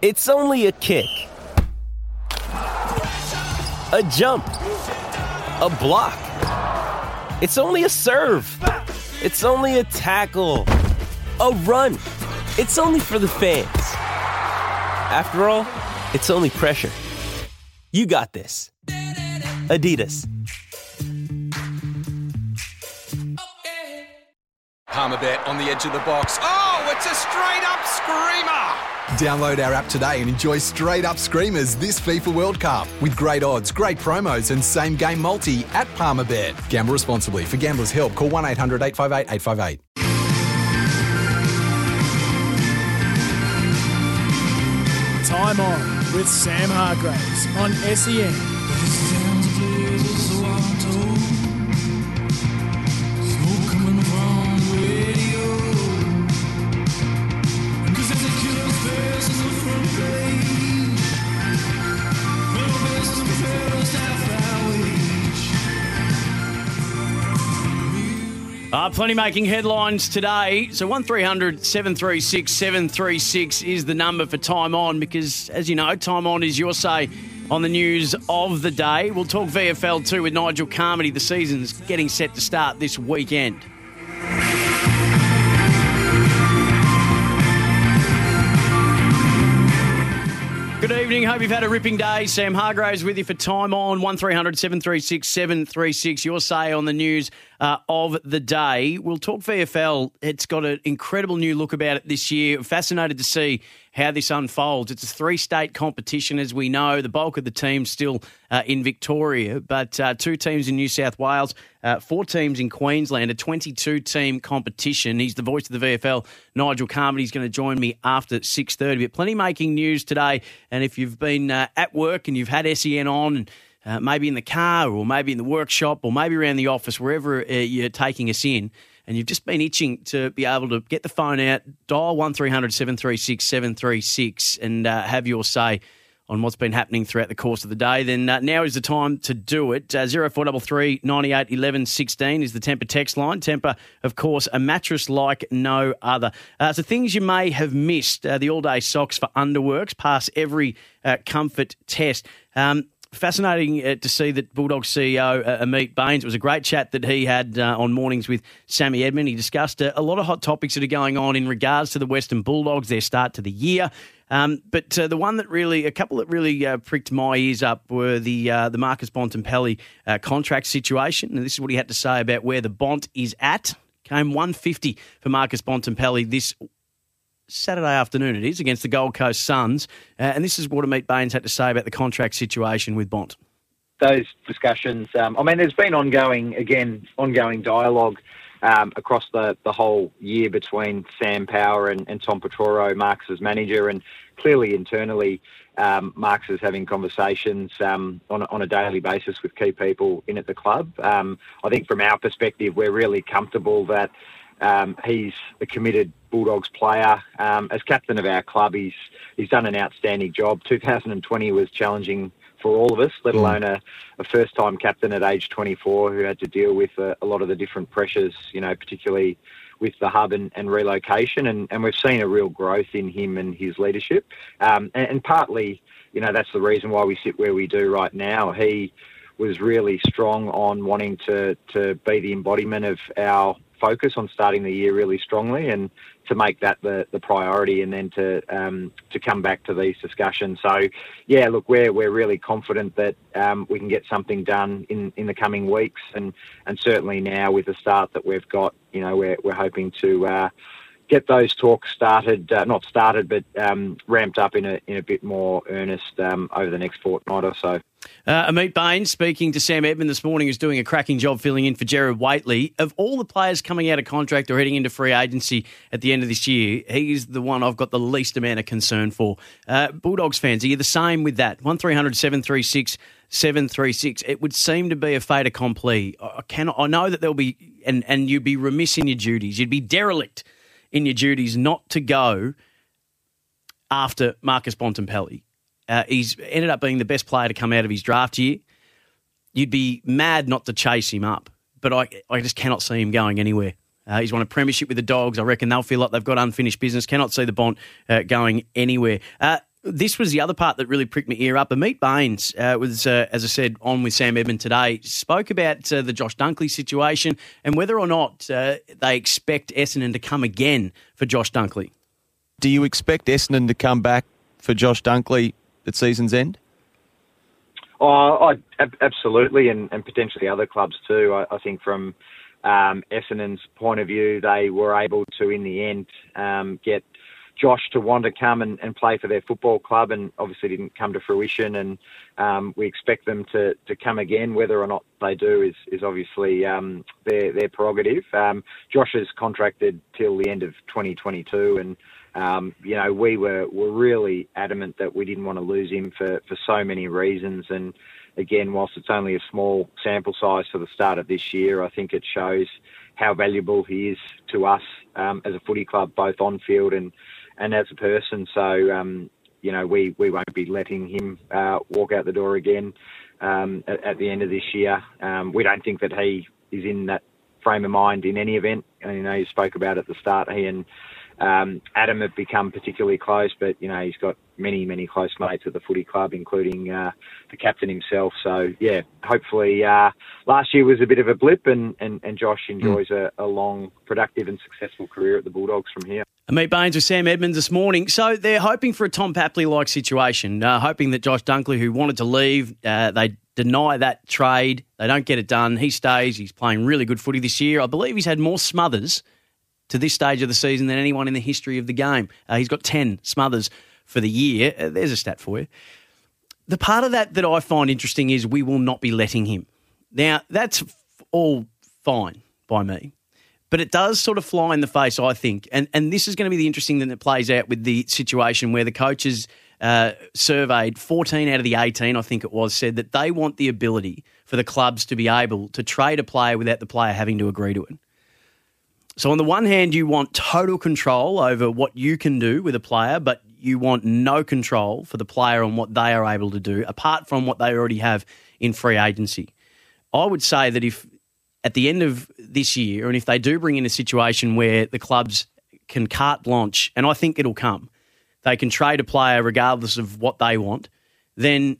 It's only a kick, a jump, a block. It's only a serve. It's only a tackle, a run. It's only for the fans. After all, it's only pressure. You got this. Adidas. Palmerbet on the edge of the box. Oh, it's a straight up screamer! Download our app today and enjoy straight up screamers this FIFA World Cup with great odds, great promos, and same game multi at Palmerbet. Gamble responsibly. For gamblers' help, call 1 800 858 858. Time on with Sam Hargreaves on SEN. Uh, plenty making headlines today. So 1300 736 736 is the number for Time On because, as you know, Time On is your say on the news of the day. We'll talk VFL too with Nigel Carmody. The season's getting set to start this weekend. Good evening. Hope you've had a ripping day. Sam Hargreaves with you for Time On 1300 736 736. Your say on the news uh, of the day. We'll talk VFL. It's got an incredible new look about it this year. Fascinated to see how this unfolds. It's a three state competition, as we know. The bulk of the teams still uh, in Victoria, but uh, two teams in New South Wales, uh, four teams in Queensland, a 22 team competition. He's the voice of the VFL, Nigel Carmody. He's going to join me after 6.30. But plenty making news today. And if you've been uh, at work and you've had SEN on and uh, maybe in the car or maybe in the workshop or maybe around the office, wherever uh, you're taking us in, and you've just been itching to be able to get the phone out, dial 1300 736 736 and uh, have your say on what's been happening throughout the course of the day, then uh, now is the time to do it. Uh, 0433 98 11 16 is the Tempur text line. Tempur, of course, a mattress like no other. Uh, so things you may have missed. Uh, the all-day socks for Underworks pass every uh, comfort test. Um, Fascinating uh, to see that Bulldogs CEO uh, Ameet Bains. It was a great chat that he had uh, on mornings with Sammy Edmund. He discussed uh, a lot of hot topics that are going on in regards to the Western Bulldogs, their start to the year. Um, but uh, the one that really, a couple that really uh, pricked my ears up were the the Marcus Bontempelli contract situation. And this is what he had to say about where the Bont is at. Came 150 for Marcus Bontempelli this Saturday afternoon it is against the Gold Coast Suns. Uh, and this is what Ameet Bains had to say about the contract situation with Bont. those discussions. Um, I mean, there's been ongoing, again, ongoing dialogue um, across the, the whole year between Sam Power and, and Tom Petroro, Marx's manager, and clearly internally, um, Marx is having conversations um, on, on a daily basis with key people in at the club. Um, I think from our perspective, we're really comfortable that um, he's a committed Bulldogs player. Um, as captain of our club, he's he's done an outstanding job. 2020 was challenging for all of us, let alone a, a first-time captain at age 24 who had to deal with a, a lot of the different pressures, you know, particularly with the hub and, and relocation. And, and we've seen a real growth in him and his leadership. Um, and, and partly, you know, that's the reason why we sit where we do right now. He was really strong on wanting to, to be the embodiment of our focus on starting the year really strongly and to make that the, the priority and then to um, to come back to these discussions. So yeah, look, we're we're really confident that um, we can get something done in, in the coming weeks and, and certainly now with the start that we've got, you know, we're we're hoping to uh, get those talks started, uh, not started, but um, ramped up in a in a bit more earnest um, over the next fortnight or so. Uh, Ameet Bains speaking to Sam Edmund this morning, who's doing a cracking job filling in for Gerard Whateley. Of all the players coming out of contract or heading into free agency at the end of this year, he's the one I've got the least amount of concern for. Uh, Bulldogs fans, are you the same with that? 1300 736 736. It would seem to be a fait accompli. I, cannot, I know that there'll be, and, and you'd be remiss in your duties, you'd be derelict in your duties not to go after Marcus Bontempelli. Uh, he's ended up being the best player to come out of his draft year. You'd be mad not to chase him up, but I, I just cannot see him going anywhere. Uh, he's won a premiership with the Dogs. I reckon they'll feel like they've got unfinished business. Cannot see the Bont uh, going anywhere. Uh, this was the other part that really pricked my ear up. Ameet Bains uh, was, uh, as I said, on with Sam Edmund today, spoke about the Josh Dunkley situation and whether or not they expect Essendon to come again for Josh Dunkley. Do you expect Essendon to come back for Josh Dunkley at season's end? Oh, I, absolutely, and, and potentially other clubs too. I, I think from um, Essendon's point of view, they were able to, in the end, um, get Josh to want to come and, and play for their football club, and obviously didn't come to fruition. And um, we expect them to, to come again. Whether or not they do is is obviously um, their their prerogative. Um, Josh is contracted till the end of 2022, and um, you know we were were really adamant that we didn't want to lose him for for so many reasons. And again, whilst it's only a small sample size for the start of this year, I think it shows how valuable he is to us um, as a footy club, both on field and and as a person. So, um, you know, we, we won't be letting him uh, walk out the door again um, at, at, the end of this year. Um, we don't think that he is in that frame of mind in any event. And, you know, you spoke about at the start, he and um, Adam have become particularly close, but, you know, he's got many, many close mates at the footy club, including uh, the captain himself. So, yeah, hopefully uh, last year was a bit of a blip and, and, and Josh enjoys a, a long, productive and successful career at the Bulldogs from here. Ameet Bains with Sam Edmonds this morning. So they're hoping for a Tom Papley like situation, uh, hoping that Josh Dunkley, who wanted to leave, uh, they deny that trade. They don't get it done. He stays. He's playing really good footy this year. I believe he's had more smothers to this stage of the season than anyone in the history of the game. Uh, he's got 10 smothers for the year. Uh, there's a stat for you. The part of that that I find interesting is we will not be letting him. Now, that's all fine by me. But it does sort of fly in the face, I think. And and this is going to be the interesting thing that plays out with the situation where the coaches uh, surveyed 14 out of the 18, I think it was, said that they want the ability for the clubs to be able to trade a player without the player having to agree to it. So, on the one hand, you want total control over what you can do with a player, but you want no control for the player on what they are able to do, apart from what they already have in free agency. I would say that if at the end of this year, and if they do bring in a situation where the clubs can carte blanche, and I think it'll come, they can trade a player regardless of what they want, then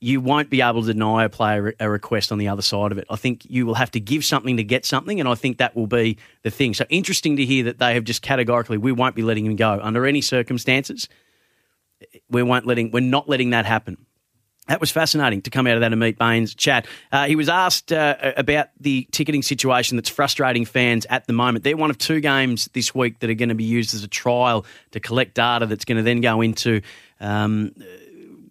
you won't be able to deny a player a request on the other side of it. I think you will have to give something to get something, and I think that will be the thing. So interesting to hear that they have just categorically we won't be letting him go under any circumstances. We won't letting we're not letting that happen. That was fascinating to come out of that Ameet Bains chat. Uh, he was asked uh, about the ticketing situation that's frustrating fans at the moment. They're one of two games this week that are going to be used as a trial to collect data that's going to then go into um,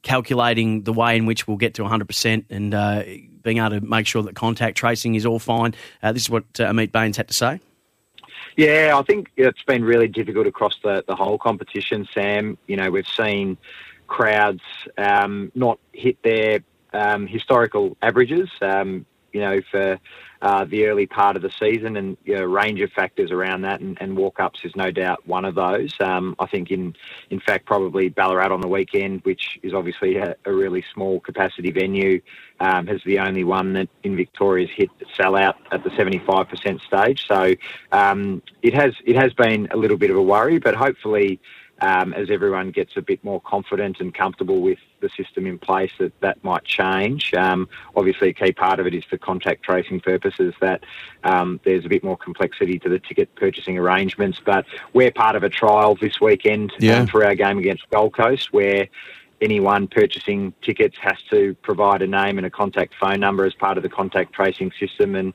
calculating the way in which we'll get to 100% and uh, being able to make sure that contact tracing is all fine. Uh, this is what uh, Ameet Bains had to say. Yeah, I think it's been really difficult across the, the whole competition, Sam. You know, we've seen crowds um, not hit their um, historical averages. Um, you know, for uh, the early part of the season, and you know, range of factors around that, and, and walk-ups is no doubt one of those. Um, I think, in in fact, probably Ballarat on the weekend, which is obviously a, a really small capacity venue, um, has the only one that in Victoria's hit sellout at the 75% stage. So um, it has it has been a little bit of a worry, but hopefully um, as everyone gets a bit more confident and comfortable with the system in place, that that might change. Um, obviously, a key part of it is for contact tracing purposes that um, there's a bit more complexity to the ticket purchasing arrangements. But we're part of a trial this weekend yeah. Um, for our game against Gold Coast, where anyone purchasing tickets has to provide a name and a contact phone number as part of the contact tracing system and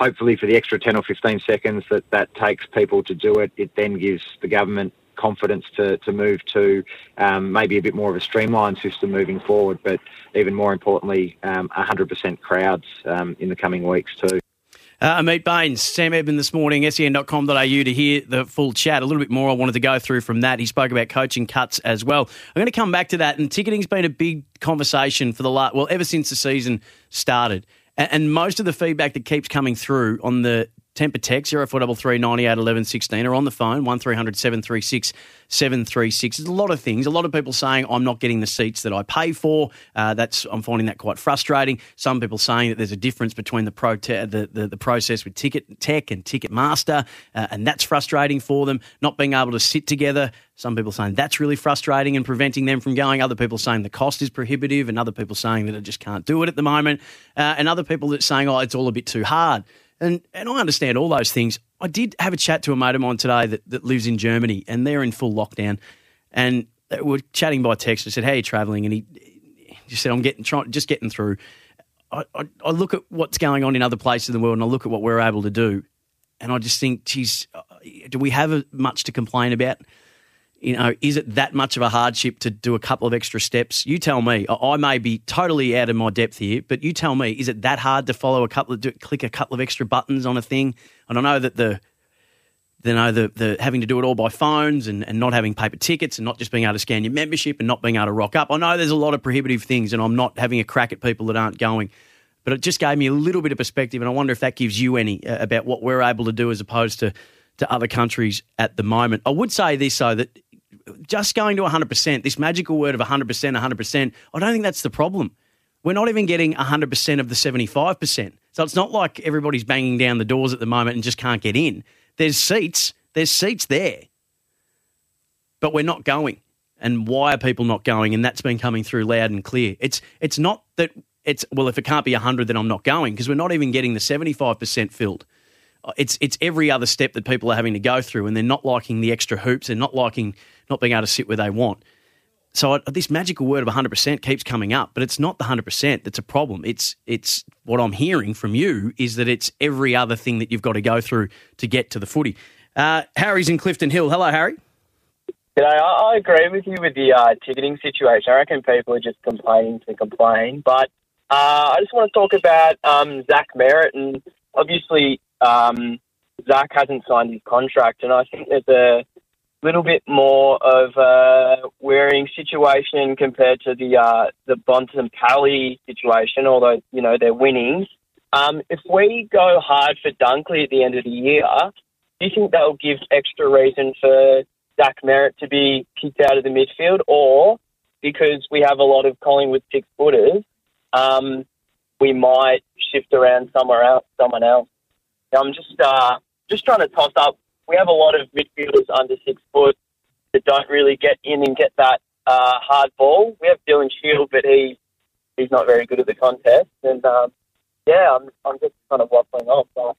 hopefully for the extra 10 or 15 seconds that that takes people to do it, it then gives the government confidence to, to move to um, maybe a bit more of a streamlined system moving forward, but even more importantly, um, 100% crowds um, in the coming weeks too. Uh, Ameet Bains, Sam Edmund this morning, sen.com.au to hear the full chat. A little bit more I wanted to go through from that. He spoke about coaching cuts as well. I'm going to come back to that, and ticketing's been a big conversation for the last, well, ever since the season started. And most of the feedback that keeps coming through on the Tempur text 0433 98 11 16 or on the phone 1300 736 736. There's a lot of things. A lot of people saying I'm not getting the seats that I pay for. Uh, that's I'm finding that quite frustrating. Some people saying that there's a difference between the pro te- the, the, the process with Ticketek and Ticketmaster, uh, and that's frustrating for them. Not being able to sit together. Some people saying that's really frustrating and preventing them from going. Other people saying the cost is prohibitive, and other people saying that I just can't do it at the moment. Uh, and other people that saying, oh, it's all a bit too hard. And and I understand all those things. I did have a chat to a mate of mine today that, that lives in Germany, and they're in full lockdown. And we're chatting by text. I said, "How are you travelling?" And he, just said, "I'm getting trying, just getting through." I, I, I look at what's going on in other places in the world, and I look at what we're able to do, and I just think, geez, uh, do we have much to complain about? You know, is it that much of a hardship to do a couple of extra steps? You tell me. I may be totally out of my depth here, but you tell me. Is it that hard to follow a couple of do, click a couple of extra buttons on a thing? And I know that the you know the the having to do it all by phones and, and not having paper tickets and not just being able to scan your membership and not being able to rock up. I know there's a lot of prohibitive things, and I'm not having a crack at people that aren't going. But it just gave me a little bit of perspective, and I wonder if that gives you any uh, about what we're able to do as opposed to to other countries at the moment. I would say this though that just going to 100%, this magical word of 100%, 100%, I don't think that's the problem. We're not even getting 100% of the 75%. So it's not like everybody's banging down the doors at the moment and just can't get in. There's seats, there's seats there. But we're not going. And why are people not going? And that's been coming through loud and clear. It's it's not that it's well if it can't be 100 then I'm not going because we're not even getting the 75% filled it's it's every other step that people are having to go through, and they're not liking the extra hoops, and not liking not being able to sit where they want. So I, this magical word of 100% keeps coming up, but it's not the 100% that's a problem. It's it's what I'm hearing from you is that it's every other thing that you've got to go through to get to the footy. Uh, Harry's in Clifton Hill. Hello, Harry. G'day. I, I agree with you with the uh, ticketing situation. I reckon people are just complaining to complain. But uh, I just want to talk about um, Zach Merrett. And obviously, um, Zach hasn't signed his contract. And I think there's a little bit more of a wearing situation compared to the uh, the Bontempelli situation, although, you know, they're winning. Um, if we go hard for Dunkley at the end of the year, do you think that will give extra reason for Zach Merrett to be kicked out of the midfield? Or because we have a lot of Collingwood six footers, um, we might shift around somewhere else, someone else? I'm just uh, just trying to toss up. We have a lot of midfielders under six foot that don't really get in and get that uh, hard ball. We have Dylan Shiel, but he he's not very good at the contest. And um, yeah, I'm I'm just kind of waffling off. But,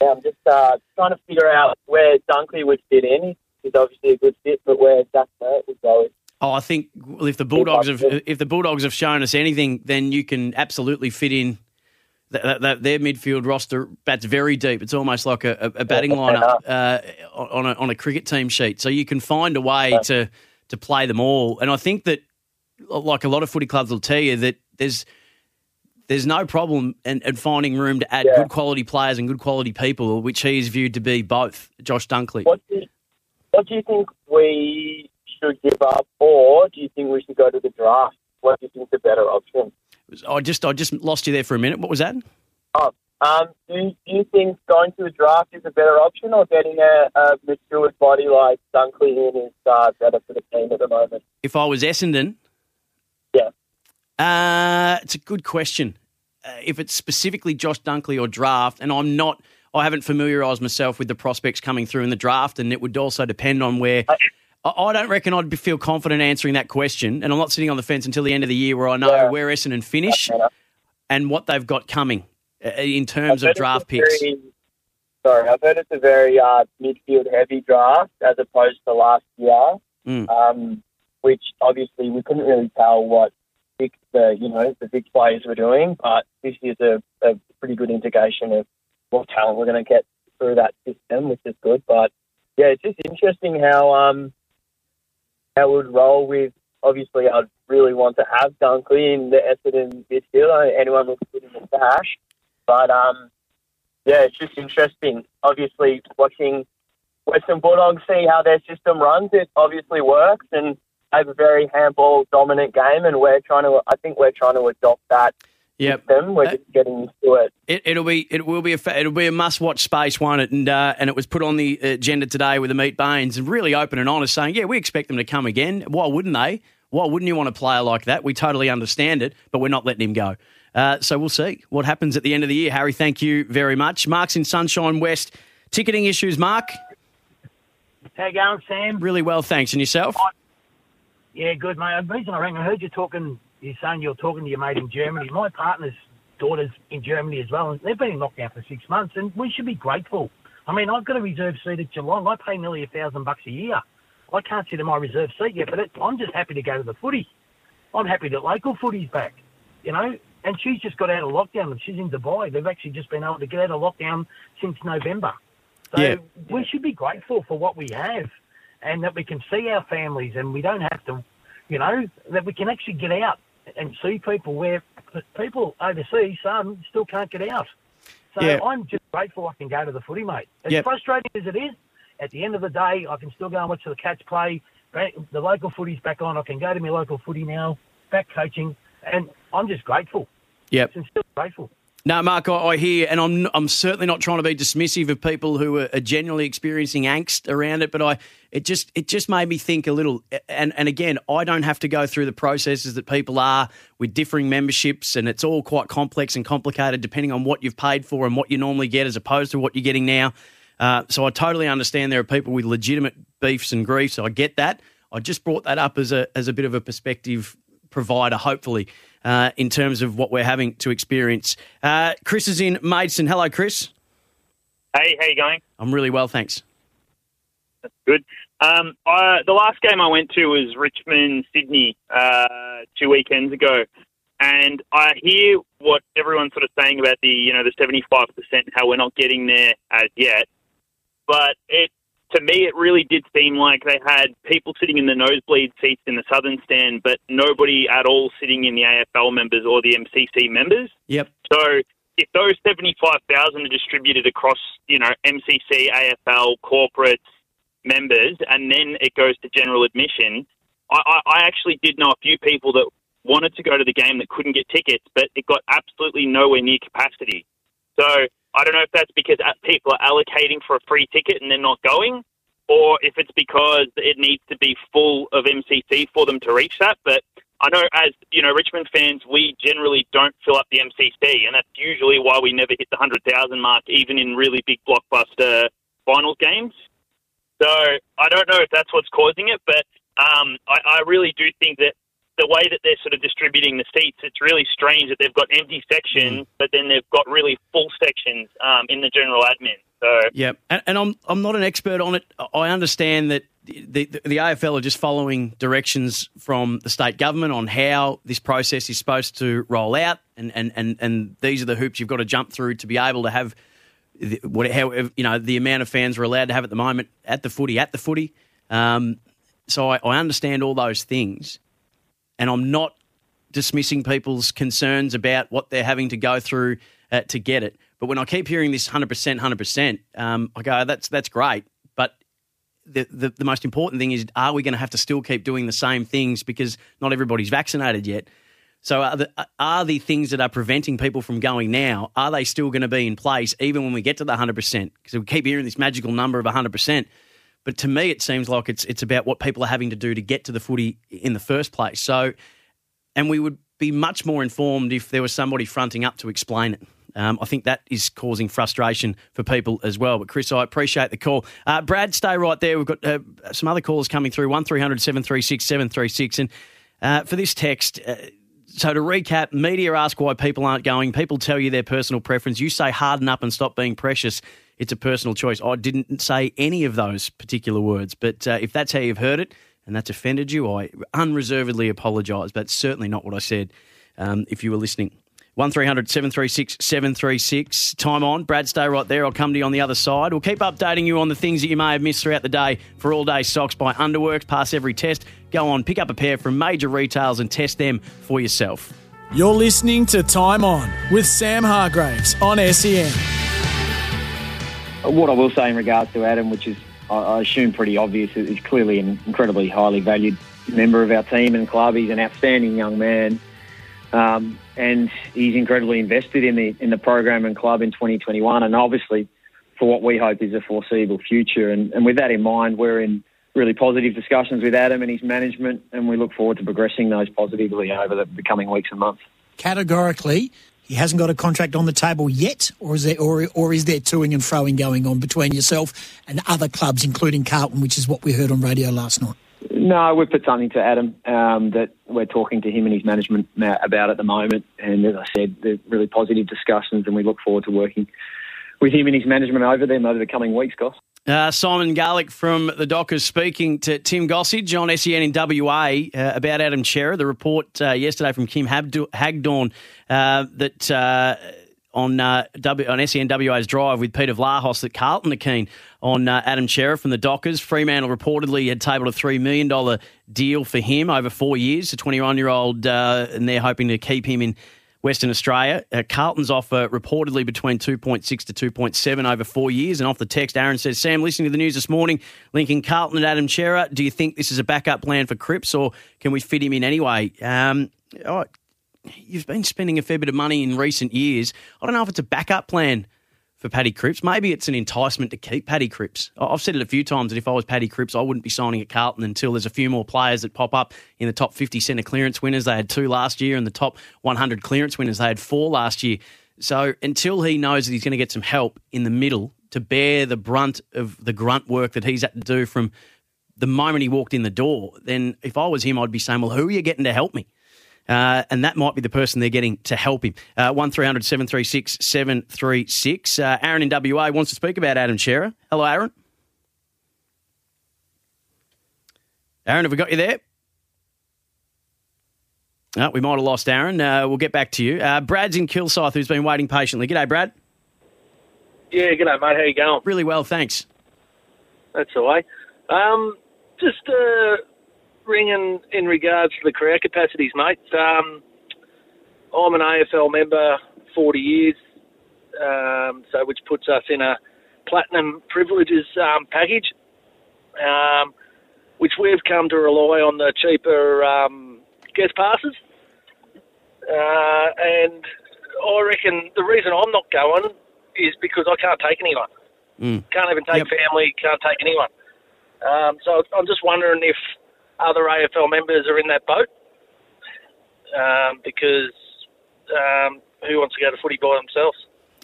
yeah, I'm just uh, trying to figure out where Dunkley would fit in. He's obviously a good fit, but where Zach Merrett would go. Oh, I think well, if the Bulldogs have if the Bulldogs have shown us anything, then you can absolutely fit in that, that, their midfield roster bats very deep. It's almost like a, a batting lineup uh, on a on a cricket team sheet. So you can find a way to to play them all. And I think that, like a lot of footy clubs will tell you, that there's there's no problem in, in finding room to add yeah. good quality players and good quality people, which he is viewed to be both. Josh Dunkley. What do you, what do you think we should give up, or do you think we should go to the draft? What do you think is the better option? I just I just lost you there for a minute. What was that? Oh, um, do, you, do you think going to the draft is a better option, or getting a, a matured body like Dunkley in is uh, better for the team at the moment? If I was Essendon, yeah, uh, it's a good question. Uh, if it's specifically Josh Dunkley or draft, and I'm not, I haven't familiarised myself with the prospects coming through in the draft, and it would also depend on where. I, don't reckon I'd feel confident answering that question, and I'm not sitting on the fence until the end of the year where I know yeah. where Essendon finish and what they've got coming uh, in terms of draft picks. Very, sorry, I've heard it's a very uh, midfield heavy draft as opposed to last year, mm. um, which obviously we couldn't really tell what big, the you know the big players were doing, but this is a, a pretty good indication of what talent we're going to get through that system, which is good. But yeah, it's just interesting how um, I would roll with. Obviously, I'd really want to have Dunkley in the Essendon midfield. Anyone looks good in the dash, but um, yeah, it's just interesting. Obviously, watching Western Bulldogs see how their system runs, it obviously works and they have a very handball dominant game, and we're trying to. I think we're trying to adopt that Yep. them. We're Uh, just getting used to it. It, it'll be it will be a fa- it'll be a must watch space, won't it? And uh, and it was put on the agenda today with the Meat Baines and really open and honest, saying, yeah, we expect them to come again. Why wouldn't they? Why wouldn't you want a player like that? We totally understand it, but we're not letting him go. Uh, so we'll see what happens at the end of the year. Harry, thank you very much. Mark's in Sunshine West. Ticketing issues, Mark. How you going, Sam? Really well, thanks. And yourself? Yeah, good, mate. The reason I rang, I heard you talking, you're saying you're talking to your mate in Germany. My partner's daughter's in Germany as well, and they've been in lockdown for six months, and we should be grateful. I mean, I've got a reserve seat at Geelong. I pay nearly a thousand bucks a year. I can't sit in my reserve seat yet, but it, I'm just happy to go to the footy. I'm happy that local footy's back, you know. And she's just got out of lockdown, and she's in Dubai. They've actually just been able to get out of lockdown since November. So Yeah. we should be grateful for what we have, and that we can see our families, and we don't have to, you know, that we can actually get out and see people where people overseas, some still can't get out. So Yeah. I'm just grateful I can go to the footy, mate. As Yep. frustrating as it is, at the end of the day, I can still go and watch the Cats play. The local footy's back on. I can go to my local footy now, back coaching, and I'm just grateful. Yep. Sincerely grateful. No, Mark, I, I hear, and I'm I'm certainly not trying to be dismissive of people who are, are genuinely experiencing angst around it, but I it just it just made me think a little. And and again, I don't have to go through the processes that people are with differing memberships, and it's all quite complex and complicated depending on what you've paid for and what you normally get as opposed to what you're getting now. Uh, so I totally understand there are people with legitimate beefs and griefs. I get that. I just brought that up as a as a bit of a perspective provider, hopefully, uh, in terms of what we're having to experience. Uh, Chris is in Maidstone. Hello, Chris. Hey, how you going? I'm really well, thanks. That's good. Um, I, the last game I went to was Richmond Sydney uh, two weekends ago, and I hear what everyone's sort of saying about the you know the seventy five percent how we're not getting there as yet. But it to me it really did seem like they had people sitting in the nosebleed seats in the southern stand, but nobody at all sitting in the AFL members or the MCC members. Yep. So if those 75,000 are distributed across, you know, MCC, AFL, corporates, members, and then it goes to general admission, I, I, I actually did know a few people that wanted to go to the game that couldn't get tickets, but it got absolutely nowhere near capacity. So I don't know if that's because people are allocating for a free ticket and they're not going, or if it's because it needs to be full of MCC for them to reach that. But I know as, you know, Richmond fans, we generally don't fill up the MCC, and that's usually why we never hit the 100,000 mark, even in really big blockbuster finals games. So I don't know if that's what's causing it, but um, I, I really do think that the way that they're sort of distributing the seats, it's really strange that they've got empty sections, but then they've got really full sections um, in the general admin. So Yeah, and, and I'm I'm not an expert on it. I understand that the, the the AFL are just following directions from the state government on how this process is supposed to roll out, and and and, and these are the hoops you've got to jump through to be able to have the, what how you know the amount of fans we're allowed to have at the moment at the footy at the footy. Um, so I, I understand all those things, and I'm not dismissing people's concerns about what they're having to go through uh, to get it. But when I keep hearing this 100%, 100%, um, I go, that's, that's great. But the, the, the most important thing is, are we going to have to still keep doing the same things because not everybody's vaccinated yet? So are the, are the things that are preventing people from going now, are they still going to be in place even when we get to the 100%? Because we keep hearing this magical number of 100%. But to me, it seems like it's, it's about what people are having to do to get to the footy in the first place. So and we would be much more informed if there was somebody fronting up to explain it. Um, I think that is causing frustration for people as well. But Chris, I appreciate the call. Uh, Brad, stay right there. We've got uh, some other callers coming through. One 736 736 And uh, for this text, uh, so to recap, media ask why people aren't going. People tell you their personal preference. You say harden up and stop being precious. It's a personal choice. I didn't say any of those particular words, but uh, if that's how you've heard it and that's offended you, I unreservedly apologise. But certainly not what I said. Um, if you were listening. 1300 736 736. Time on. Brad, stay right there. I'll come to you on the other side. We'll keep updating you on the things that you may have missed throughout the day for all day socks by Underworks. Pass every test. Go on, pick up a pair from major retails and test them for yourself. You're listening to Time On with Sam Hargreaves on SEN. What I will say in regards to Adam, which is I, I assume pretty obvious, is clearly an incredibly highly valued member of our team and club. He's an outstanding young man. Um, and he's incredibly invested in the in the program and club in 2021, and obviously for what we hope is a foreseeable future. And, and with that in mind, we're in really positive discussions with Adam and his management, and we look forward to progressing those positively over the, the coming weeks and months. Categorically, he hasn't got a contract on the table yet, or is there, or, or is there toing and froing going on between yourself and other clubs, including Carlton, which is what we heard on radio last night? No, we've put something to Adam um, that we're talking to him and his management about at the moment. And as I said, they're really positive discussions, and we look forward to working with him and his management over them over the coming weeks, guys. Uh, Simon Garlick from the Dockers speaking to Tim Gossage on SEN in WA uh, about Adam Cerra. The report uh, yesterday from Kim Hagdorn uh, that uh, on uh, w, on SEN WA's drive with Peter Vlahos that Carlton are keen on Adam Cerra from the Dockers. Fremantle reportedly had tabled a $3 million deal for him over four years, a 21 year old, and they're hoping to keep him in Western Australia. Uh, Carlton's offer reportedly between 2.6 to 2.7 over four years. And off the text, Aaron says, Sam, listening to the news this morning, linking Carlton and Adam Cerra, do you think this is a backup plan for Cripps or can we fit him in anyway? Um, you've been spending a fair bit of money in recent years. I don't know if it's a backup plan for Paddy Cripps. Maybe it's an enticement to keep Paddy Cripps. I've said it a few times that if I was Paddy Cripps, I wouldn't be signing at Carlton until there's a few more players that pop up in the top 50 centre clearance winners. They had two last year, and the top 100 clearance winners, they had four last year. So until he knows that he's going to get some help in the middle to bear the brunt of the grunt work that he's had to do from the moment he walked in the door, then if I was him, I'd be saying, well, who are you getting to help me? Uh, and that might be the person they're getting to help him. Uh, 1300 736 736. Uh, Aaron in WA wants to speak about Adam Cerra. Hello, Aaron. Aaron, have we got you there? Oh, we might have lost Aaron. Uh, we'll get back to you. Uh, Brad's in Kilsyth, who's been waiting patiently. G'day, Brad. Yeah, g'day, mate. How you going? Really well, thanks. That's all right. Um, just uh, ringing in regards to the crowd capacities, mate. Um, I'm an AFL member, 40 years, um, so which puts us in a platinum privileges um, package, um, which we've come to rely on the cheaper um, guest passes. Uh, and I reckon the reason I'm not going is because I can't take anyone. Mm. Can't even take Yep. family, can't take anyone. Um, so I'm just wondering if other AFL members are in that boat um, because um, who wants to go to footy by themselves?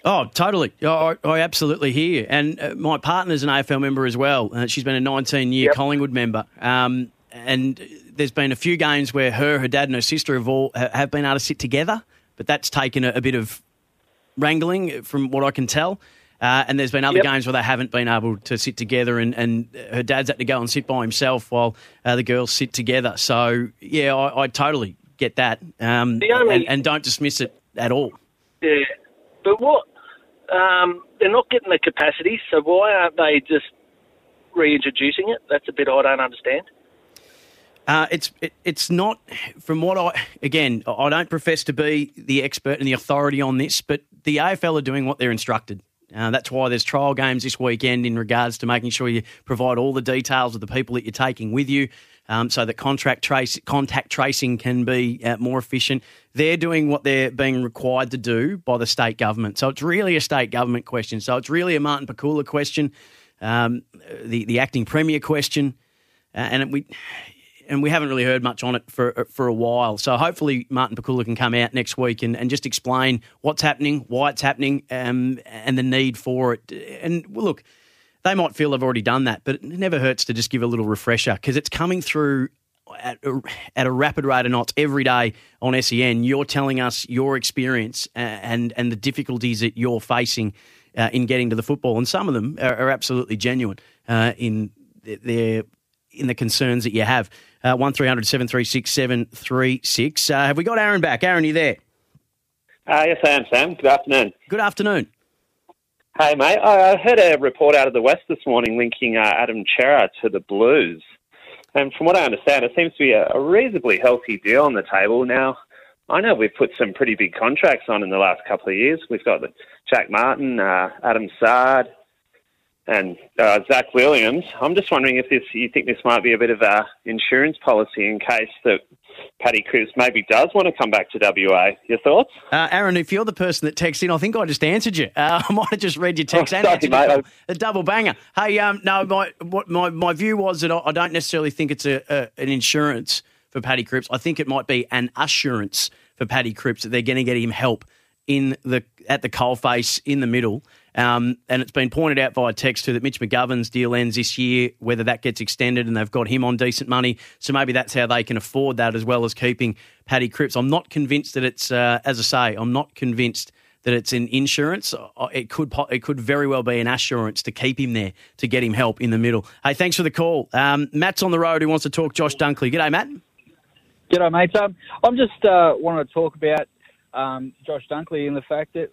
Oh, totally. I, I absolutely hear you. And uh, my partner's an AFL member as well. Uh, she's been a 19 year Collingwood member. Um, and there's been a few games where her, her dad, and her sister have all have been able to sit together, but that's taken a, a bit of wrangling from what I can tell. Uh, and there's been other Yep. games where they haven't been able to sit together, and, and her dad's had to go and sit by himself while uh, the girls sit together. So, yeah, I, I totally get that. Um, The only- and, and don't dismiss it at all. Yeah, but what? Um, they're not getting the capacity, so why aren't they just reintroducing it? That's a bit I don't understand. Uh, it's it, it's not from what I again I don't profess to be the expert and the authority on this, but the AFL are doing what they're instructed. Uh, that's why there's trial games this weekend in regards to making sure you provide all the details of the people that you're taking with you, um, so that contract trace contact tracing can be uh, more efficient. They're doing what they're being required to do by the state government. So it's really a state government question. So it's really a Martin Pakula question, um, the the acting premier question, uh, and we and we haven't really heard much on it for for a while. So hopefully Martin Pakula can come out next week and, and just explain what's happening, why it's happening, um, and the need for it. And well, look, they might feel they've already done that, but it never hurts to just give a little refresher because it's coming through at a, at a rapid rate of knots every day on SEN. You're telling us your experience uh, and and the difficulties that you're facing uh, in getting to the football, and some of them are, are absolutely genuine uh, in their in the concerns that you have. Uh, one 736 736 uh, Have we got Aaron back? Aaron, are you there? Uh, yes, I am, Sam. Good afternoon. Good afternoon. Hey, mate. I heard a report out of the West this morning linking uh, Adam Cerra to the Blues. And from what I understand, it seems to be a, a reasonably healthy deal on the table. Now, I know we've put some pretty big contracts on in the last couple of years. We've got the Jack Martin, uh, Adam Saad, and uh, Zach Williams. I'm just wondering if this you think this might be a bit of a insurance policy in case that Paddy Cripps maybe does want to come back to WA. Your thoughts? Uh, Aaron, if you're the person that texted in, I think I just answered you. Uh, I might have just read your text Oh, and sorry, mate. a double banger. Hey, um, no, my what my, my view was that I, I don't necessarily think it's a, a an insurance for Paddy Cripps. I think it might be an assurance for Paddy Cripps that they're going to get him help in the at the coalface in the middle. Um, and it's been pointed out via text too that Mitch McGovern's deal ends this year, whether that gets extended and they've got him on decent money. So maybe that's how they can afford that as well as keeping Paddy Cripps. I'm not convinced that it's, uh, as I say, I'm not convinced that it's an insurance. Uh, It could it could very well be an assurance to keep him there, to get him help in the middle. Hey, thanks for the call. Um, Matt's on the road who wants to talk Josh Dunkley. G'day, Matt. G'day, mate. Um, I'm just uh, wanting to talk about um, Josh Dunkley and the fact that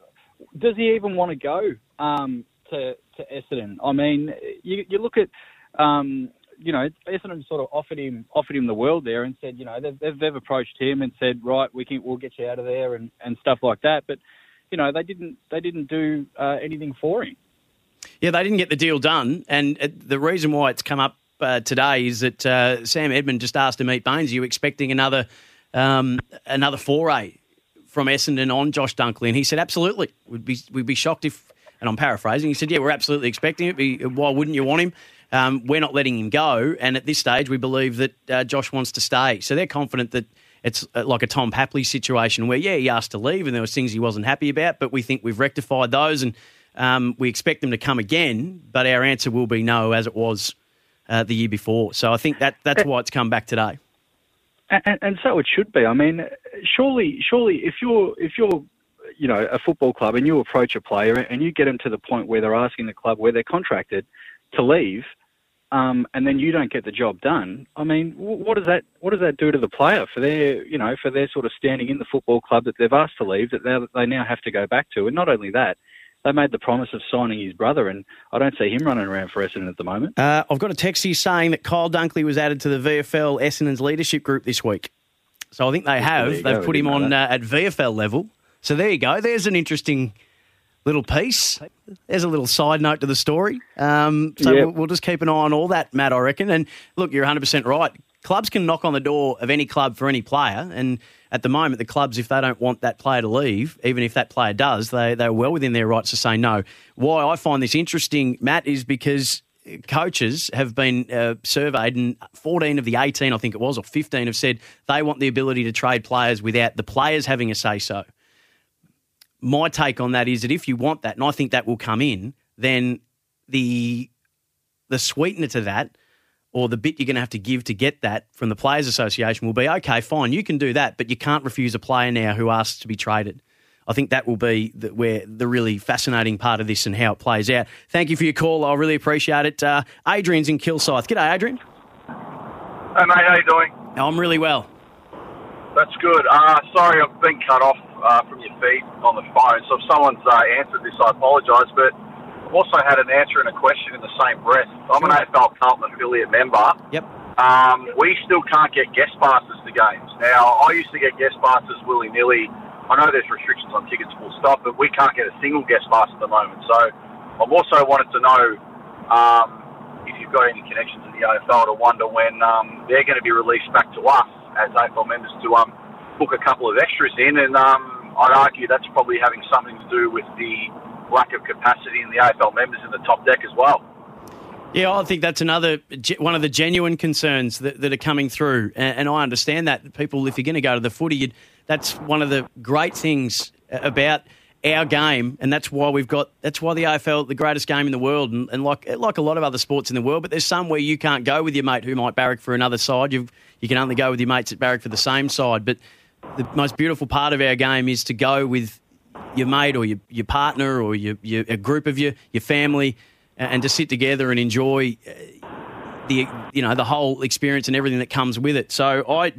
does he even want to go um, to to Essendon? I mean, you, you look at um, you know Essendon sort of offered him offered him the world there and said you know they've, they've, they've approached him and said right we can we'll get you out of there and, and stuff like that, but you know they didn't they didn't do uh, anything for him. Yeah, they didn't get the deal done, and uh, the reason why it's come up uh, today is that uh, Sam Edmund just asked Ameet Bains. Are you expecting another um, another foray from Essendon on Josh Dunkley? And he said, absolutely. We'd be we'd be shocked if. And I'm paraphrasing. He said, "Yeah, we're absolutely expecting it. Why wouldn't you want him? Um, we're not letting him go. And at this stage, we believe that uh, Josh wants to stay. So they're confident that." It's uh, like a Tom Papley situation where, yeah, he asked to leave and there was things he wasn't happy about, but we think we've rectified those and um, we expect them to come again. But our answer will be no, as it was uh, the year before. So I think that that's why it's come back today. And, and so it should be. I mean, surely, surely, if you're if you're you know a football club and you approach a player and you get them to the point where they're asking the club where they're contracted to leave, um, and then you don't get the job done. I mean, what does that what does that do to the player for their you know for their sort of standing in the football club that they've asked to leave that they they now have to go back to? And not only that. They made the promise of signing his brother, and I don't see him running around for Essendon at the moment. Uh, I've got a text here saying that Kyle Dunkley was added to the VFL Essendon's leadership group this week. So I think they have. They've go. put him on uh, at VFL level. So there you go. There's an interesting little piece. There's a little side note to the story. Um, so Yep. we'll, we'll just keep an eye on all that, Matt, I reckon. And look, you're 100% right. Clubs can knock on the door of any club for any player. And at the moment, the clubs, if they don't want that player to leave, even if that player does, they, they're well within their rights to say no. Why I find this interesting, Matt, is because coaches have been uh, surveyed, and 14 of the 18, I think it was, or 15, have said they want the ability to trade players without the players having a say so. My take on that is that if you want that, and I think that will come in, then the the sweetener to that, or the bit you're going to have to give to get that from the Players Association will be okay, fine, you can do that, but you can't refuse a player now who asks to be traded. I think that will be the, where the really fascinating part of this and how it plays out. Thank you for your call. I really appreciate it. Uh, Adrian's in Kilsyth. G'day, Adrian. Hey mate, how you doing? I'm really well. That's good. Uh, sorry, I've been cut off uh, from your feed on the phone. So if someone's uh, answered this, I apologise. But I've also had an answer and a question in the same breath. I'm an AFL Carlton affiliate member. Yep. Um, we still can't get guest passes to games. Now, I used to get guest passes willy nilly. I know there's restrictions on tickets, full stop, but we can't get a single guest pass at the moment. So I've also wanted to know um, if you've got any connections in the AFL to wonder when um, they're going to be released back to us as AFL members to um, book a couple of extras in. And um, I'd argue that's probably having something to do with the lack of capacity in the AFL members in the top deck as well. Yeah, I think that's another one of the genuine concerns that, that are coming through, and, and I understand that people, if you're going to go to the footy, that's one of the great things about our game, and that's why we've got that's why the AFL the greatest game in the world, and, and like like a lot of other sports in the world. But there's some where you can't go with your mate who might barrack for another side. You you can only go with your mates that barrack for the same side. But the most beautiful part of our game is to go with your mate or your, your partner or your, your a group of you, your family, and, to sit together and enjoy uh, the you know the whole experience and everything that comes with it. So I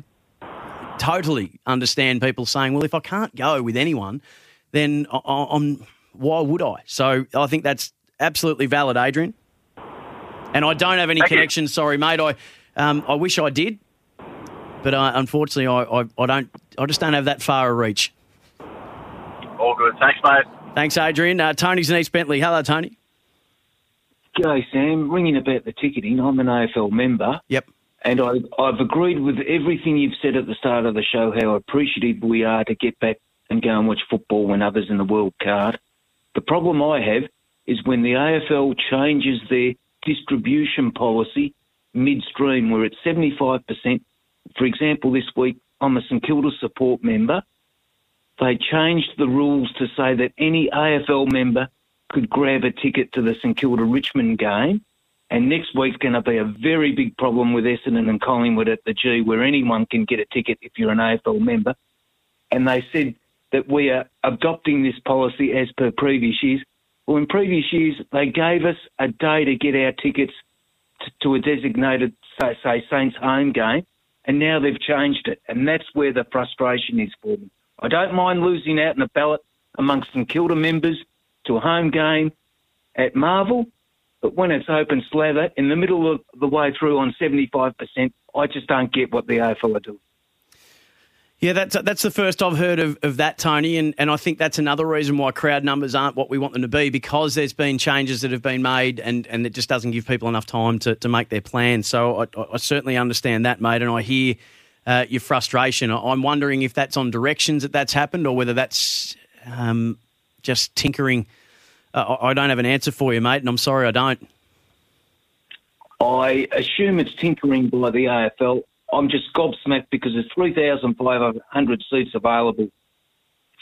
totally understand people saying, "Well, if I can't go with anyone, then I, I'm why would I?" So I think that's absolutely valid, Adrian. And I don't have any Thank you. connections. Sorry, mate. I um, I wish I did, but uh, unfortunately, I, I I don't. I just don't have that far a reach. All good. Thanks, mate. Thanks, Adrian. Uh, Tony's in East Bentleigh. Hello, Tony. G'day, Sam. Ringing about the ticketing. I'm an AFL member. Yep. And I, I've agreed with everything you've said at the start of the show, how appreciative we are to get back and go and watch football when others in the world can't. The problem I have is when the AFL changes their distribution policy midstream, where it's 75%. For example, this week, I'm a St Kilda support member. They changed the rules to say that any AFL member could grab a ticket to the St Kilda Richmond game. And next week's going to be a very big problem with Essendon and Collingwood at the G, where anyone can get a ticket if you're an AFL member. And they said that we are adopting this policy as per previous years. Well, in previous years, they gave us a day to get our tickets to, to a designated, say, say, Saints home game, and now they've changed it. And that's where the frustration is for me. I don't mind losing out in a ballot amongst St Kilda members to a home game at Marvel, but when it's open slather in the middle of the way through on 75%, I just don't get what the AFL are doing. Yeah, that's that's the first I've heard of, of that, Tony, and, and I think that's another reason why crowd numbers aren't what we want them to be because there's been changes that have been made and, and it just doesn't give people enough time to, to make their plans. So I, I certainly understand that, mate, and I hear uh, your frustration. I'm wondering if that's on directions that that's happened or whether that's um, just tinkering. Uh, I don't have an answer for you, mate, and I'm sorry I don't. I assume it's tinkering by the AFL. I'm just gobsmacked because there's 3,500 seats available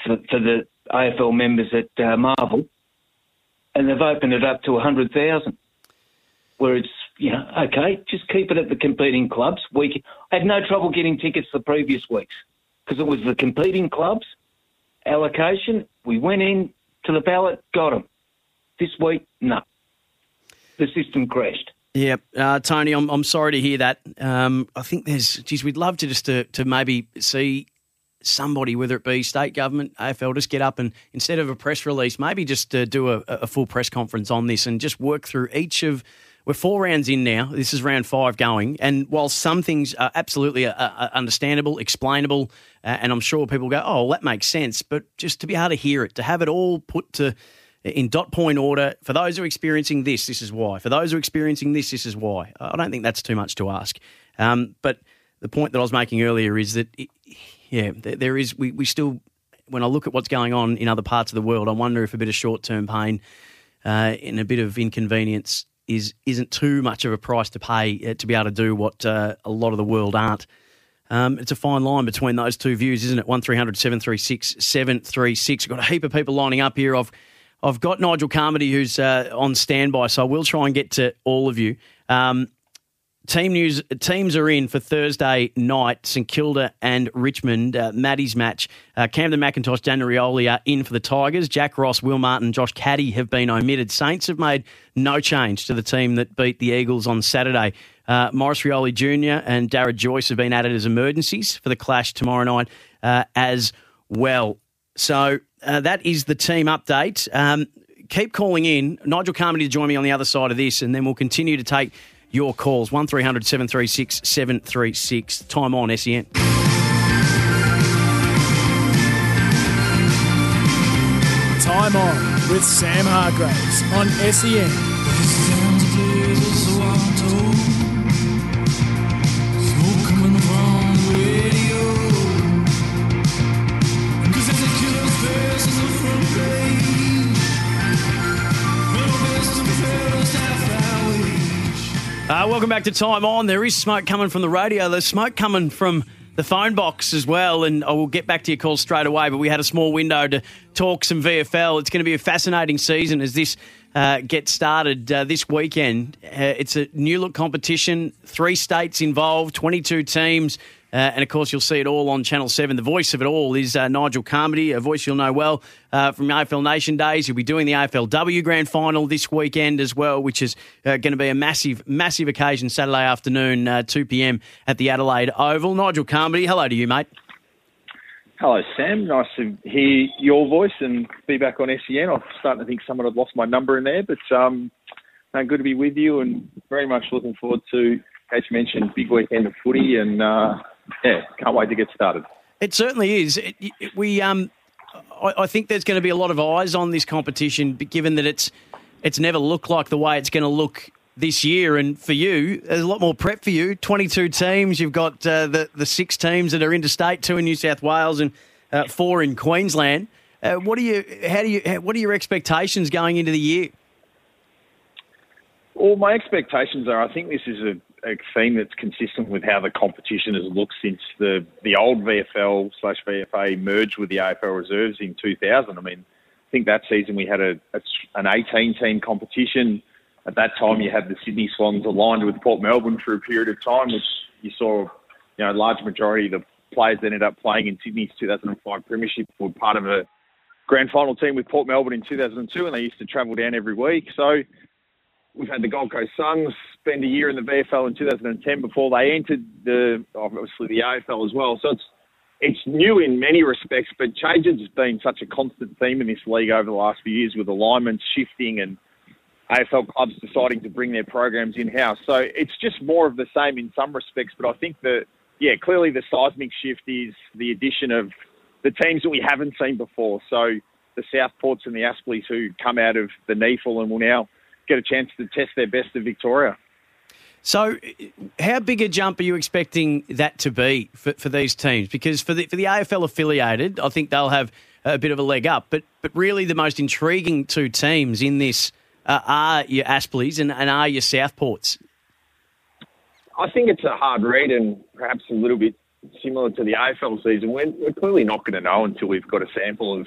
for, for the AFL members at uh, Marvel, and they've opened it up to 100,000. Where it's, you know, okay, just keep it at the competing clubs. We I had no trouble getting tickets the previous weeks because it was the competing clubs allocation. We went in to the ballot, got them. This week, no. The system crashed. Yeah, uh, Tony, I'm, I'm sorry to hear that. Um, I think there's, geez, we'd love to just to, to maybe see somebody, whether it be state government, AFL, just get up and instead of a press release, maybe just uh, do a, a full press conference on this and just work through each of. We're four rounds in now. This is round five going, and while some things are absolutely uh, uh, understandable, explainable, uh, and I'm sure people go, "Oh, well, that makes sense," but just to be able to hear it, to have it all put to in dot point order. For those who are experiencing this, this is why. For those who are experiencing this, this is why. I don't think that's too much to ask. Um, but the point that I was making earlier is that, it, yeah, there, there is, we, we still, when I look at what's going on in other parts of the world, I wonder if a bit of short term pain uh, and a bit of inconvenience is, isn't too much of a price to pay uh, to be able to do what uh, a lot of the world aren't. Um, it's a fine line between those two views, isn't it? 1300 736 736. We've got a heap of people lining up here. I've I've got Nigel Carmody who's uh, on standby, so I will try and get to all of you. Um, team news teams are in for Thursday night. St Kilda and Richmond. Uh, Maddie's match. Uh, Kamdyn McIntosh, Daniel Rioli are in for the Tigers. Jack Ross, Will Martin, Josh Caddy have been omitted. Saints have made no change to the team that beat the Eagles on Saturday. Uh, Maurice Rioli Jr. and Darragh Joyce have been added as emergencies for the clash tomorrow night uh, as well. So uh, that is the team update. Um, keep calling in. Nigel Carmody to join me on the other side of this, and then we'll continue to take your calls. 1300 736 736. Time on SEN. Time on with Sam Hargreaves on SEN. Uh, welcome back to Time On. There is smoke coming from the radio. There's smoke coming from the phone box as well, and I will get back to your calls straight away. But we had a small window to talk some VFL. It's going to be a fascinating season as this uh, gets started uh, this weekend. Uh, it's a new look competition, three states involved, 22 teams. Uh, and of course, you'll see it all on Channel 7. The voice of it all is uh, Nigel Carmody, a voice you'll know well uh, from AFL Nation days. He'll be doing the AFLW Grand Final this weekend as well, which is going to be a massive, massive occasion Saturday afternoon, uh, 2 p.m. at the Adelaide Oval. Nigel Carmody, hello to you, mate. Hello, Sam. Nice to hear your voice and be back on SEN. I'm starting to think someone had lost my number in there, but um, no, good to be with you and very much looking forward to, as you mentioned, big weekend of footy and uh, yeah, can't wait to get started. It certainly is. It, it, we, um, I, I think there's going to be a lot of eyes on this competition, given that it's it's never looked like the way it's going to look this year. And for you, there's a lot more prep for you. 22 teams. You've got uh, the the six teams that are interstate, two in New South Wales and uh, four in Queensland. Uh, what are you? How do you? What are your expectations going into the year? Well, my expectations are I think this is a, a theme that's consistent with how the competition has looked since the, the old VFL slash VFA merged with the AFL reserves in 2000. I mean, I think that season we had a, a an 18 team competition. At that time, you had the Sydney Swans aligned with Port Melbourne for a period of time, which you saw, you know, a large majority of the players that ended up playing in Sydney's 2005 Premiership were part of a grand final team with Port Melbourne in 2002, and they used to travel down every week. So we've had the Gold Coast Suns spend a year in the VFL in 2010 before they entered the obviously the AFL as well. So it's it's new in many respects, but change has been such a constant theme in this league over the last few years with alignments shifting and AFL clubs deciding to bring their programs in house. So it's just more of the same in some respects, but I think that yeah, clearly the seismic shift is the addition of the teams that we haven't seen before. So the Southports and the Aspleys who come out of the NEAFL and will now get a chance to test their best at Victoria. So, how big a jump are you expecting that to be for, for these teams? Because for the for the AFL affiliated, I think they'll have a bit of a leg up. But but really, the most intriguing two teams in this uh, are your Aspleys and, and are your Southports. I think it's a hard read and perhaps a little bit similar to the AFL season. We're, we're clearly not going to know until we've got a sample of,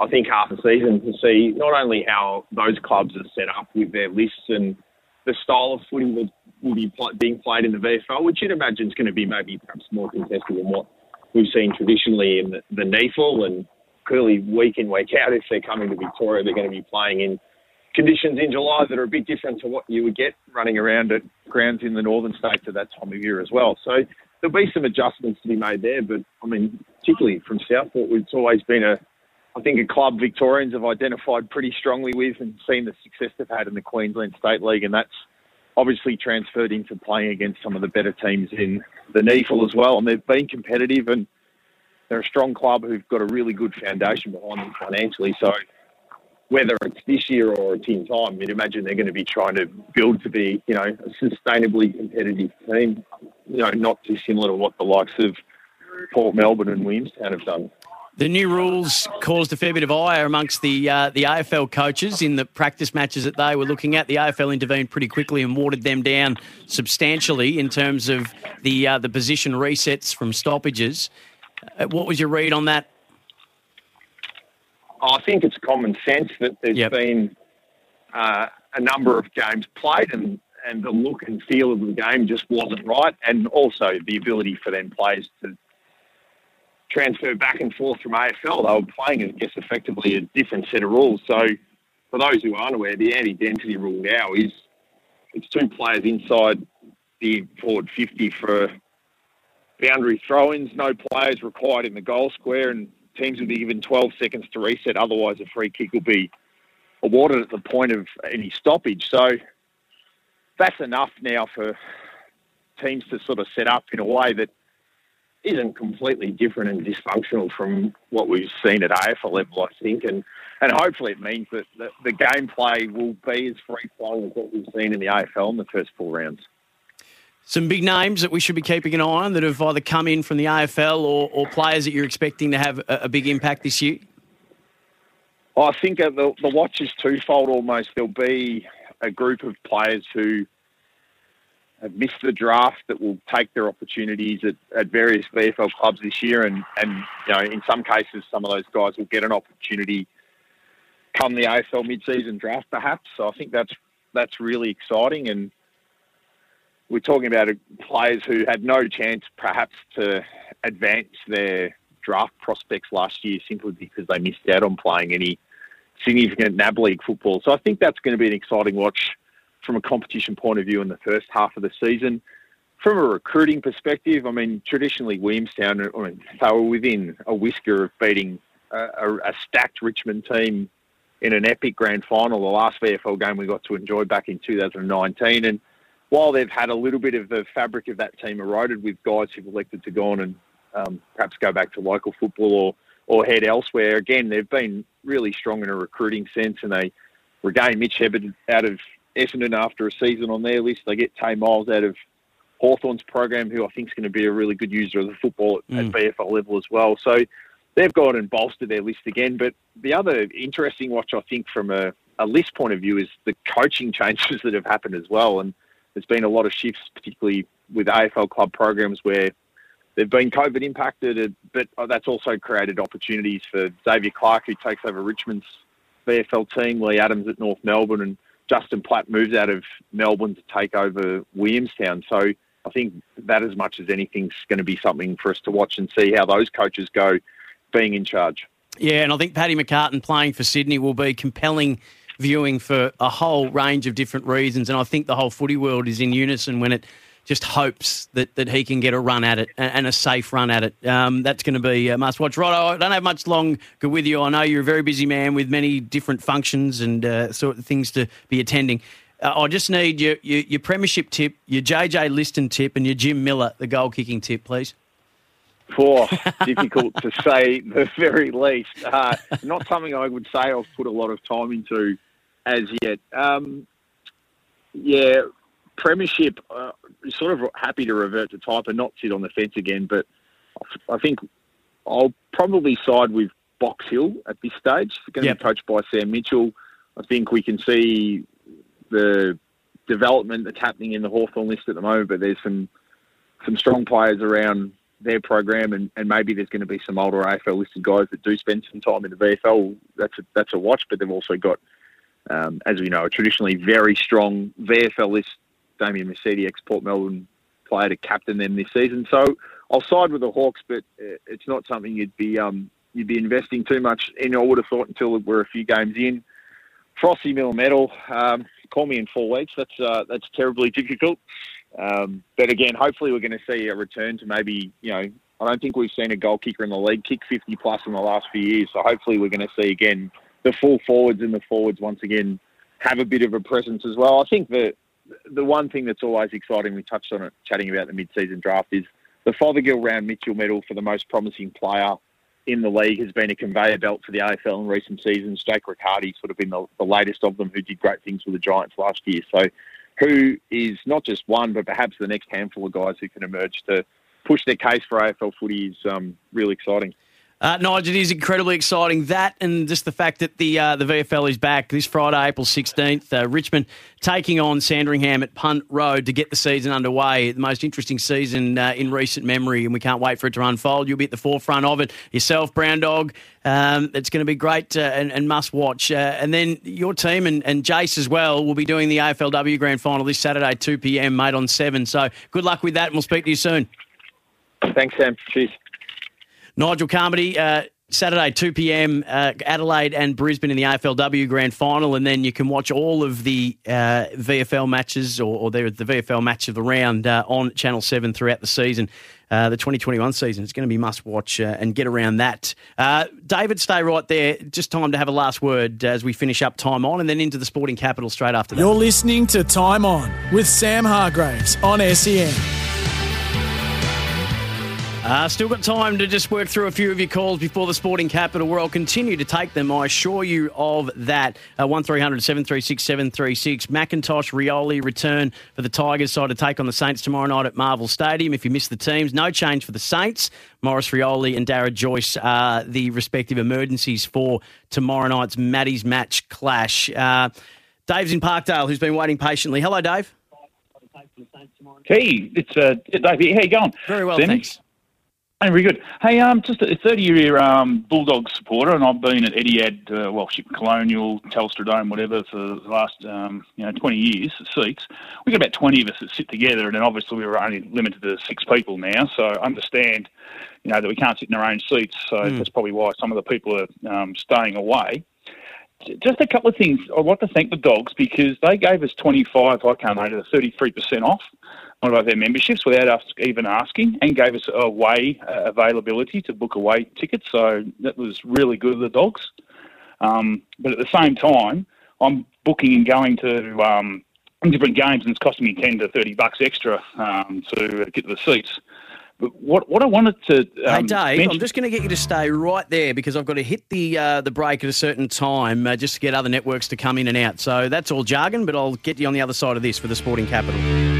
I think, half a season to see not only how those clubs are set up with their lists and the style of footy that will be being played in the VFL, which you'd imagine is going to be maybe perhaps more contested than what we've seen traditionally in the, the NEAFL. And clearly, week in, week out, if they're coming to Victoria, they're going to be playing in conditions in July that are a bit different to what you would get running around at grounds in the northern states at that time of year as well. So there'll be some adjustments to be made there. But I mean, particularly from Southport, it's always been a, I think, a club Victorians have identified pretty strongly with and seen the success they've had in the Queensland State League, and that's obviously transferred into playing against some of the better teams in the NEAFL as well. And they've been competitive and they're a strong club who've got a really good foundation behind them financially. So whether it's this year or it's in time, you'd imagine they're going to be trying to build to be, you know, a sustainably competitive team, you know, not dissimilar to what the likes of Port Melbourne and Williamstown have done. The new rules caused a fair bit of ire amongst the uh, the AFL coaches in the practice matches that they were looking at. The AFL intervened pretty quickly and watered them down substantially in terms of the uh, the position resets from stoppages. Uh, what was your read on that I think it's common sense that there's yep. been uh, a number of games played and, and the look and feel of the game just wasn't right, and also the ability for them players to transfer back and forth from AFL. They were playing, I guess, effectively a different set of rules. So, for those who aren't aware, the anti-density rule now is it's two players inside the forward 50 for boundary throw-ins, no players required in the goal square, and teams will be given 12 seconds to reset. Otherwise, a free kick will be awarded at the point of any stoppage. So that's enough now for teams to sort of set up in a way that isn't completely different and dysfunctional from what we've seen at AFL level, I think. And, and hopefully it means that the, the gameplay will be as free flowing as what we've seen in the AFL in the first four rounds. Some big names that we should be keeping an eye on that have either come in from the AFL or, or players that you're expecting to have a, a big impact this year? I think the, the watch is twofold almost. There'll be a group of players who have missed the draft that will take their opportunities at, at various VFL clubs this year, and, and you know in some cases some of those guys will get an opportunity come the AFL mid-season draft perhaps. So I think that's that's really exciting, and we're talking about players who had no chance perhaps to advance their draft prospects last year simply because they missed out on playing any significant NAB League football. So I think that's going to be an exciting watch from a competition point of view in the first half of the season. From a recruiting perspective, I mean, traditionally Williamstown, I mean, they were within a whisker of beating a, a, a stacked Richmond team in an epic grand final, the last VFL game we got to enjoy back in 2019. And while they've had a little bit of the fabric of that team eroded with guys who've elected to go on and um, perhaps go back to local football or, or head elsewhere, again, they've been really strong in a recruiting sense and they regain Mitch Hibberd out of Essendon after a season on their list. They get Teia Miles out of Hawthorn's program, who I think is going to be a really good user of the football at, at hmm. VFL level as well. So they've gone and bolstered their list again. But the other interesting watch, I think, from a, a list point of view, is the coaching changes that have happened as well. And there's been a lot of shifts, particularly with AFL club programs where they've been COVID impacted, uh, but uh, that's also created opportunities for Xavier Clarke, who takes over Richmond's VFL team, Leigh Adams at North Melbourne, and Justin Plapp moves out of Melbourne to take over Williamstown. So I think that, as much as anything, is going to be something for us to watch and see how those coaches go being in charge. Yeah, and I think Paddy McCartin playing for Sydney will be compelling viewing for a whole range of different reasons. And I think the whole footy world is in unison when it just hopes that, that he can get a run at it and a safe run at it. Um, that's going to be a must watch. Right, I don't have much longer with you. I know you're a very busy man with many different functions and uh, sort of things to be attending. Uh, I just need your, your, your premiership tip, your JJ Liston tip, and your Jim Miller, the goal kicking tip, please. For difficult to say the very least. Uh, not something I would say I've put a lot of time into as yet. Um, yeah, Premiership, uh, sort of happy to revert to type and not sit on the fence again, but I think I'll probably side with Box Hill at this stage. It's going to Yep. be coached by Sam Mitchell. I think we can see the development that's happening in the Hawthorn list at the moment, but there's some some strong players around their program, and, and maybe there's going to be some older AFL listed guys that do spend some time in the VFL. That's a, that's a watch, but they've also got, um, as we know, a traditionally very strong VFL list. Damien Mercedes, ex Port Melbourne player, to captain them this season. So I'll side with the Hawks, but uh, it's not something you'd be um, you'd be investing too much in. I would have thought until we're a few games in. Frosty Mill medal. Um, call me in four weeks. That's uh, that's terribly difficult. Um, but again, hopefully we're going to see a return to maybe you know. I don't think we've seen a goal kicker in the league kick 50 plus in the last few years. So hopefully we're going to see again the full forwards and the forwards once again have a bit of a presence as well. I think that the one thing that's always exciting, we touched on it chatting about the mid-season draft, is the Fothergill Round Mitchell medal for the most promising player in the league has been a conveyor belt for the AFL in recent seasons. Jake Riccardi sort of been the, the latest of them who did great things with the Giants last year. So who is not just one, but perhaps the next handful of guys who can emerge to push their case for AFL footy is um, really exciting. Uh, Nigel, it is incredibly exciting. That and just the fact that the uh, the VFL is back this Friday, April 16th. Uh, Richmond taking on Sandringham at Punt Road to get the season underway. The most interesting season uh, in recent memory, and we can't wait for it to unfold. You'll be at the forefront of it yourself, Brown Dog. Um, it's going to be great uh, and, and must watch. Uh, and then your team and, and Jace as well will be doing the AFLW Grand Final this Saturday, 2 p.m. made on 7. So good luck with that, and we'll speak to you soon. Thanks, Sam. Cheers. Nigel Carmody, uh, Saturday, 2 p.m., uh, Adelaide and Brisbane in the AFLW Grand Final. And then you can watch all of the uh, VFL matches or, or the, the VFL match of the round uh, on Channel 7 throughout the season. Uh, the 2021 season. It's going to be must watch uh, and get around that. Uh, David, stay right there. Just time to have a last word as we finish up time on and then into the sporting capital straight after that. You're listening to Time On with Sam Hargreaves on SEN. Uh, still got time to just work through a few of your calls before the sporting capital, where I'll continue to take them. I assure you of that. Uh, 1300 736 736. McIntosh Rioli return for the Tigers side to take on the Saints tomorrow night at Marvel Stadium. If you miss the teams, no change for the Saints. Maurice Rioli and Darragh Joyce are the respective emergencies for tomorrow night's Maddie's match clash. Uh, Dave's in Parkdale, who's been waiting patiently. Hello, Dave. Hey, it's uh, Dave. How you going? Very well, Sammy? thanks. Hey, very good. Hey, um, just a 30-year um, Bulldog supporter, and I've been at Etihad, uh, well, Ship Colonial, Telstra Dome, whatever, for the last, um, you know, 20 years, seats. We've got about 20 of us that sit together, and then obviously we're only limited to six people now, so I understand, you know, that we can't sit in our own seats, so Hmm. that's probably why some of the people are um, staying away. Just a couple of things. I want to thank the dogs because they gave us 25, I can't remember, 33% off one of their memberships without us even asking and gave us a way uh, availability to book away tickets. So that was really good of the dogs. Um, but at the same time, I'm booking and going to um, different games and it's costing me 10 to 30 bucks extra um, to get the seats. But what what I wanted to um, hey, Dave, mention- I'm just going to get you to stay right there because I've got to hit the uh, the break at a certain time uh, just to get other networks to come in and out. So that's all jargon, but I'll get you on the other side of this for the Sporting Capital.